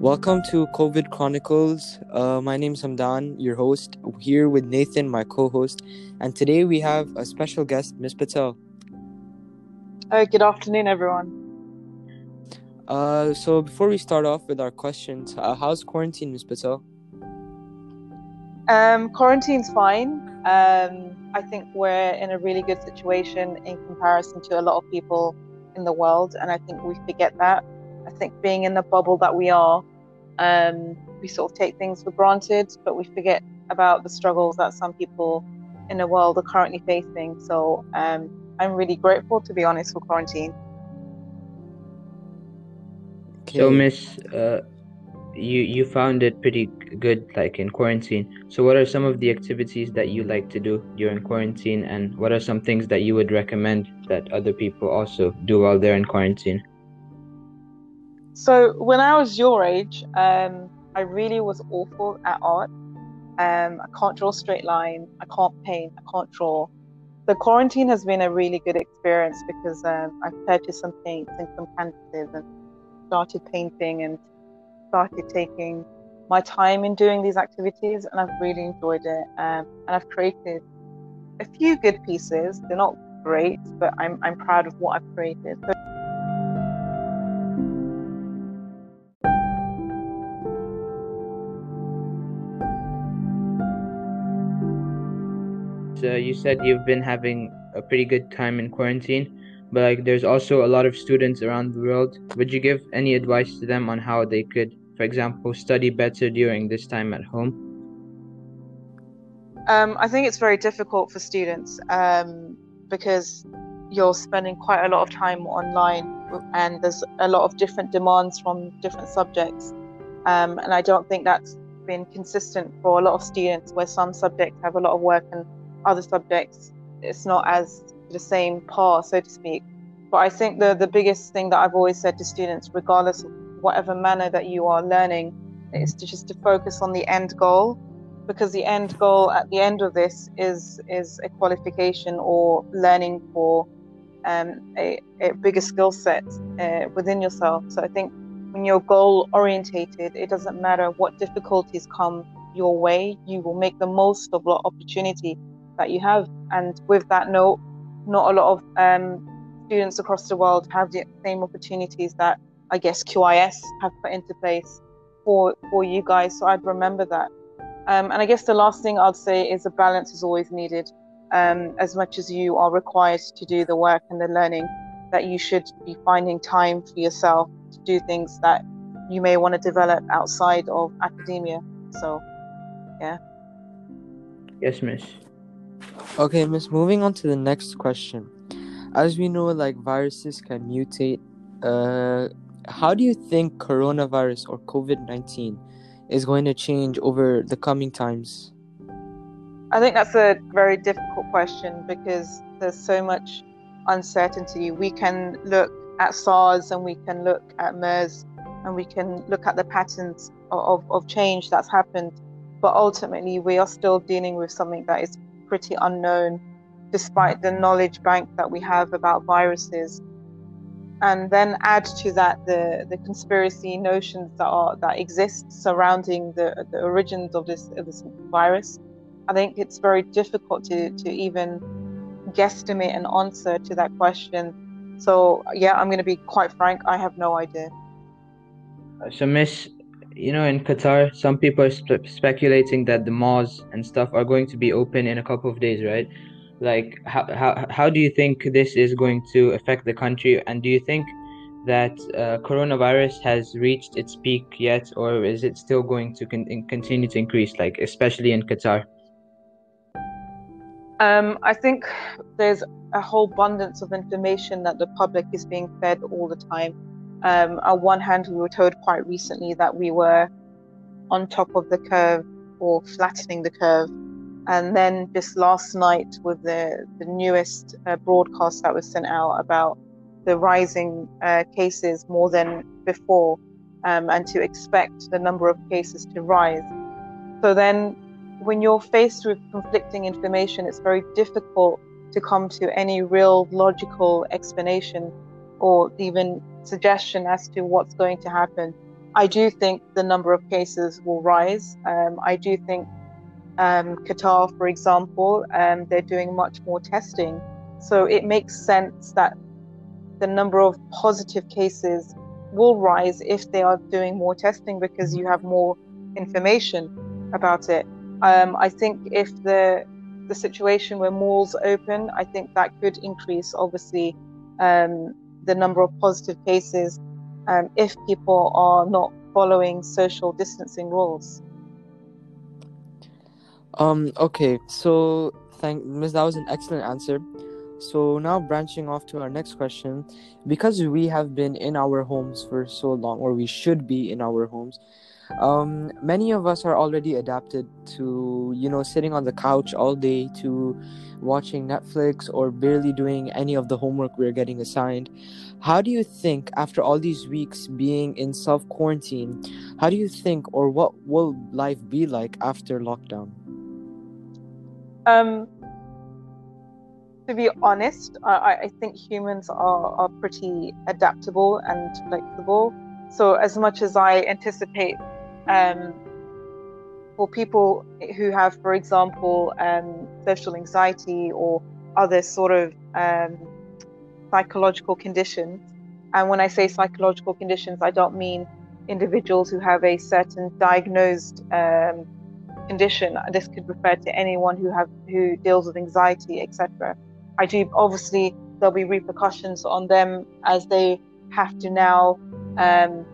Welcome to COVID Chronicles. Uh, my name is Hamdan, your host, here with Nathan, my co host. And today we have a special guest, Miss Patel. Uh, good afternoon, everyone. Uh, so, before we start off with our questions, uh, how's quarantine, Miss Patel? Um, quarantine's fine. Um, I think we're in a really good situation in comparison to a lot of people in the world, and I think we forget that. I think being in the bubble that we are, um, we sort of take things for granted, but we forget about the struggles that some people in the world are currently facing. So um, I'm really grateful, to be honest, for quarantine. Okay. So, Miss, uh, you you found it pretty good, like in quarantine. So, what are some of the activities that you like to do during quarantine, and what are some things that you would recommend that other people also do while they're in quarantine? So when I was your age, um, I really was awful at art. Um, I can't draw straight line. I can't paint. I can't draw. The quarantine has been a really good experience because um, I purchased some paints and some canvases and started painting and started taking my time in doing these activities, and I've really enjoyed it. Um, and I've created a few good pieces. They're not great, but I'm I'm proud of what I've created. So uh, you said you've been having a pretty good time in quarantine, but like there's also a lot of students around the world. Would you give any advice to them on how they could, for example, study better during this time at home? Um, I think it's very difficult for students um, because you're spending quite a lot of time online and there's a lot of different demands from different subjects. Um, and I don't think that's been consistent for a lot of students where some subjects have a lot of work and other subjects, it's not as the same par, so to speak. But I think the, the biggest thing that I've always said to students, regardless of whatever manner that you are learning, is to just to focus on the end goal, because the end goal at the end of this is is a qualification or learning for um, a, a bigger skill set uh, within yourself. So I think when you're goal orientated, it doesn't matter what difficulties come your way, you will make the most of what opportunity that you have. And with that note, not a lot of um, students across the world have the same opportunities that I guess QIS have put into place for for you guys. So I'd remember that. Um, and I guess the last thing I'd say is a balance is always needed. Um, as much as you are required to do the work and the learning, that you should be finding time for yourself to do things that you may want to develop outside of academia. So, yeah. Yes, Miss. Okay, Miss, moving on to the next question. As we know, like viruses can mutate. Uh, how do you think coronavirus or COVID 19 is going to change over the coming times? I think that's a very difficult question because there's so much uncertainty. We can look at SARS and we can look at MERS and we can look at the patterns of, of change that's happened. But ultimately, we are still dealing with something that is pretty unknown, despite the knowledge bank that we have about viruses. And then add to that the, the conspiracy notions that are that exist surrounding the, the origins of this, of this virus. I think it's very difficult to, to even guesstimate an answer to that question. So yeah, I'm going to be quite frank. I have no idea. So, Miss, you know, in Qatar, some people are spe- speculating that the malls and stuff are going to be open in a couple of days, right? Like, how, how, how do you think this is going to affect the country? And do you think that uh, coronavirus has reached its peak yet, or is it still going to con- continue to increase, like, especially in Qatar? Um, I think there's a whole abundance of information that the public is being fed all the time um, on one hand, we were told quite recently that we were on top of the curve or flattening the curve. And then just last night, with the, the newest uh, broadcast that was sent out about the rising uh, cases more than before, um, and to expect the number of cases to rise. So then, when you're faced with conflicting information, it's very difficult to come to any real logical explanation or even suggestion as to what's going to happen. I do think the number of cases will rise. Um, I do think um, Qatar, for example, um, they're doing much more testing. So it makes sense that the number of positive cases will rise if they are doing more testing because you have more information about it. Um, I think if the the situation where malls open, I think that could increase, obviously, um, the number of positive cases um, if people are not following social distancing rules. Um. Okay. So, thank Ms. That was an excellent answer. So now branching off to our next question, because we have been in our homes for so long, or we should be in our homes, um, many of us are already adapted to you know sitting on the couch all day to watching Netflix or barely doing any of the homework we're getting assigned. How do you think after all these weeks being in self quarantine, how do you think or what will life be like after lockdown? Um, to be honest, I, I think humans are, are pretty adaptable and flexible. So, as much as I anticipate um, for people who have, for example, um, social anxiety or other sort of um, psychological conditions, and when I say psychological conditions, I don't mean individuals who have a certain diagnosed um, condition. This could refer to anyone who have who deals with anxiety, etc. I do obviously there'll be repercussions on them as they have to now um,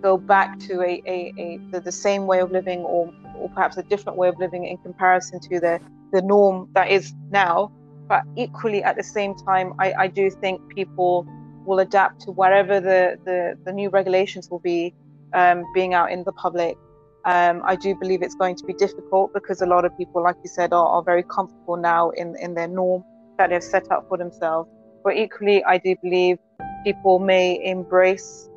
go back to a, a, a the, the, same way of living or or perhaps a different way of living in comparison to the the norm that is now. But equally at the same time, I, I do think people will adapt to whatever the, the, the new regulations will be um, being out in the public. Um, I do believe it's going to be difficult because a lot of people, like you said, are, are very comfortable now in, in their norm that they've set up for themselves. But equally, I do believe people may embrace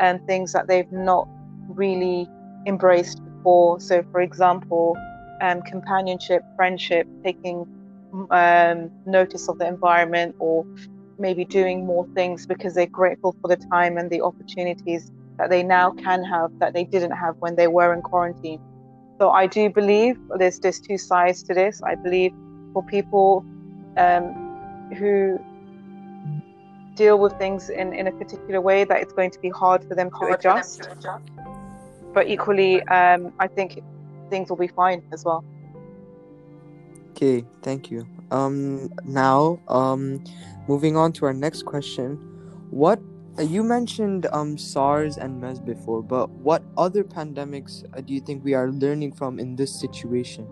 and things that they've not really embraced before. So, for example, um, companionship, friendship, taking um, notice of the environment, or maybe doing more things because they're grateful for the time and the opportunities that they now can have that they didn't have when they were in quarantine. So I do believe there's there's two sides to this. I believe for people um, who deal with things in, in a particular way that it's going to be hard for them to, hard adjust. Them to adjust. But equally, um, I think things will be fine as well. Okay, thank you. Um, now, um, moving on to our next question, what uh, you mentioned um SARS and MERS before, but what other pandemics uh, do you think we are learning from in this situation?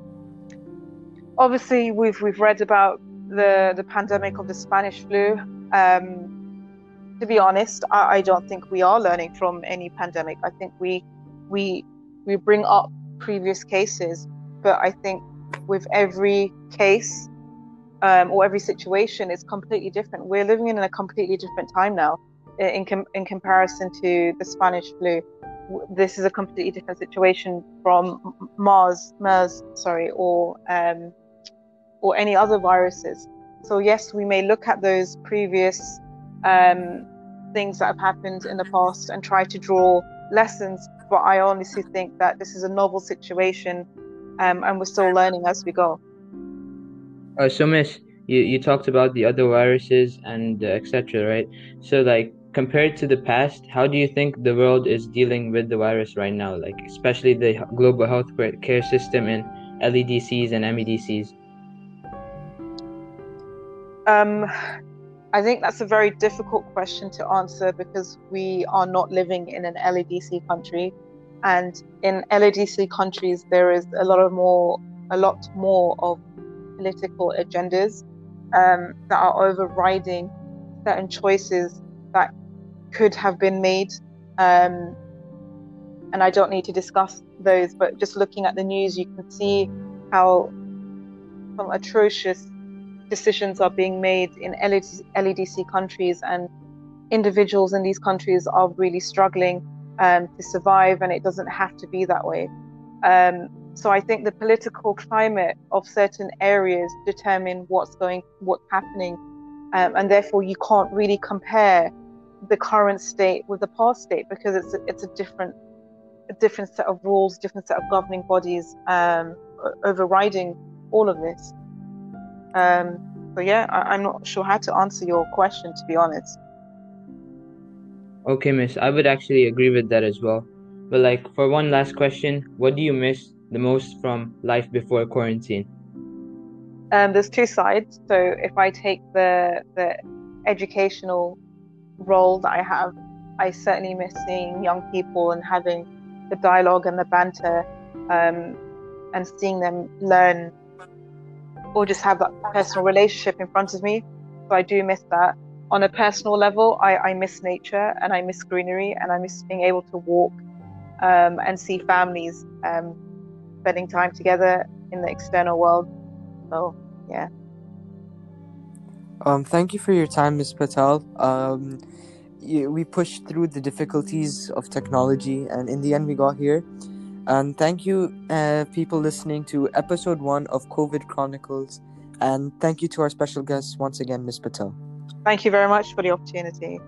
Obviously, we've we've read about the the pandemic of the Spanish flu. Um, to be honest, I, I, don't think we are learning from any pandemic. I think we we we bring up previous cases, but I think with every case um, or every situation, it's completely different. We're living in a completely different time now in com- in comparison to the Spanish flu. This is a completely different situation from Mars, MERS, sorry, or um, or any other viruses. So yes, we may look at those previous um, things that have happened in the past and try to draw lessons. But I honestly think that this is a novel situation, um, and we're still learning as we go. Uh, so, Miss, you, you talked about the other viruses and uh, etc. Right? So, like compared to the past, how do you think the world is dealing with the virus right now? Like especially the global health care system and LEDCs and MEDCs. Um, I think that's a very difficult question to answer because we are not living in an LEDC country, and in LEDC countries there is a lot of more, a lot more of political agendas um, that are overriding certain choices that could have been made. Um, and I don't need to discuss those, but just looking at the news, you can see how some atrocious decisions are being made in LEDC countries, and individuals in these countries are really struggling um, to survive, and it doesn't have to be that way. Um, so I think the political climate of certain areas determine what's going, what's happening, um, and therefore you can't really compare the current state with the past state because it's a, it's a different a different set of rules, different set of governing bodies um, overriding all of this. Um, so yeah, I, I'm not sure how to answer your question to be honest. Okay, miss, I would actually agree with that as well. But like for one last question, what do you miss the most from life before quarantine? Um, there's two sides. So if I take the the educational role that I have, I certainly miss seeing young people and having the dialogue and the banter, um, and seeing them learn or just have that personal relationship in front of me. So I do miss that. On a personal level, I, I miss nature and I miss greenery and I miss being able to walk um, and see families um, spending time together in the external world. So, yeah. Um, thank you for your time, Ms. Patel. Um, we pushed through the difficulties of technology, and in the end, we got here. And thank you, uh, people listening to episode one of COVID Chronicles. And thank you to our special guest once again, Ms. Patel. Thank you very much for the opportunity.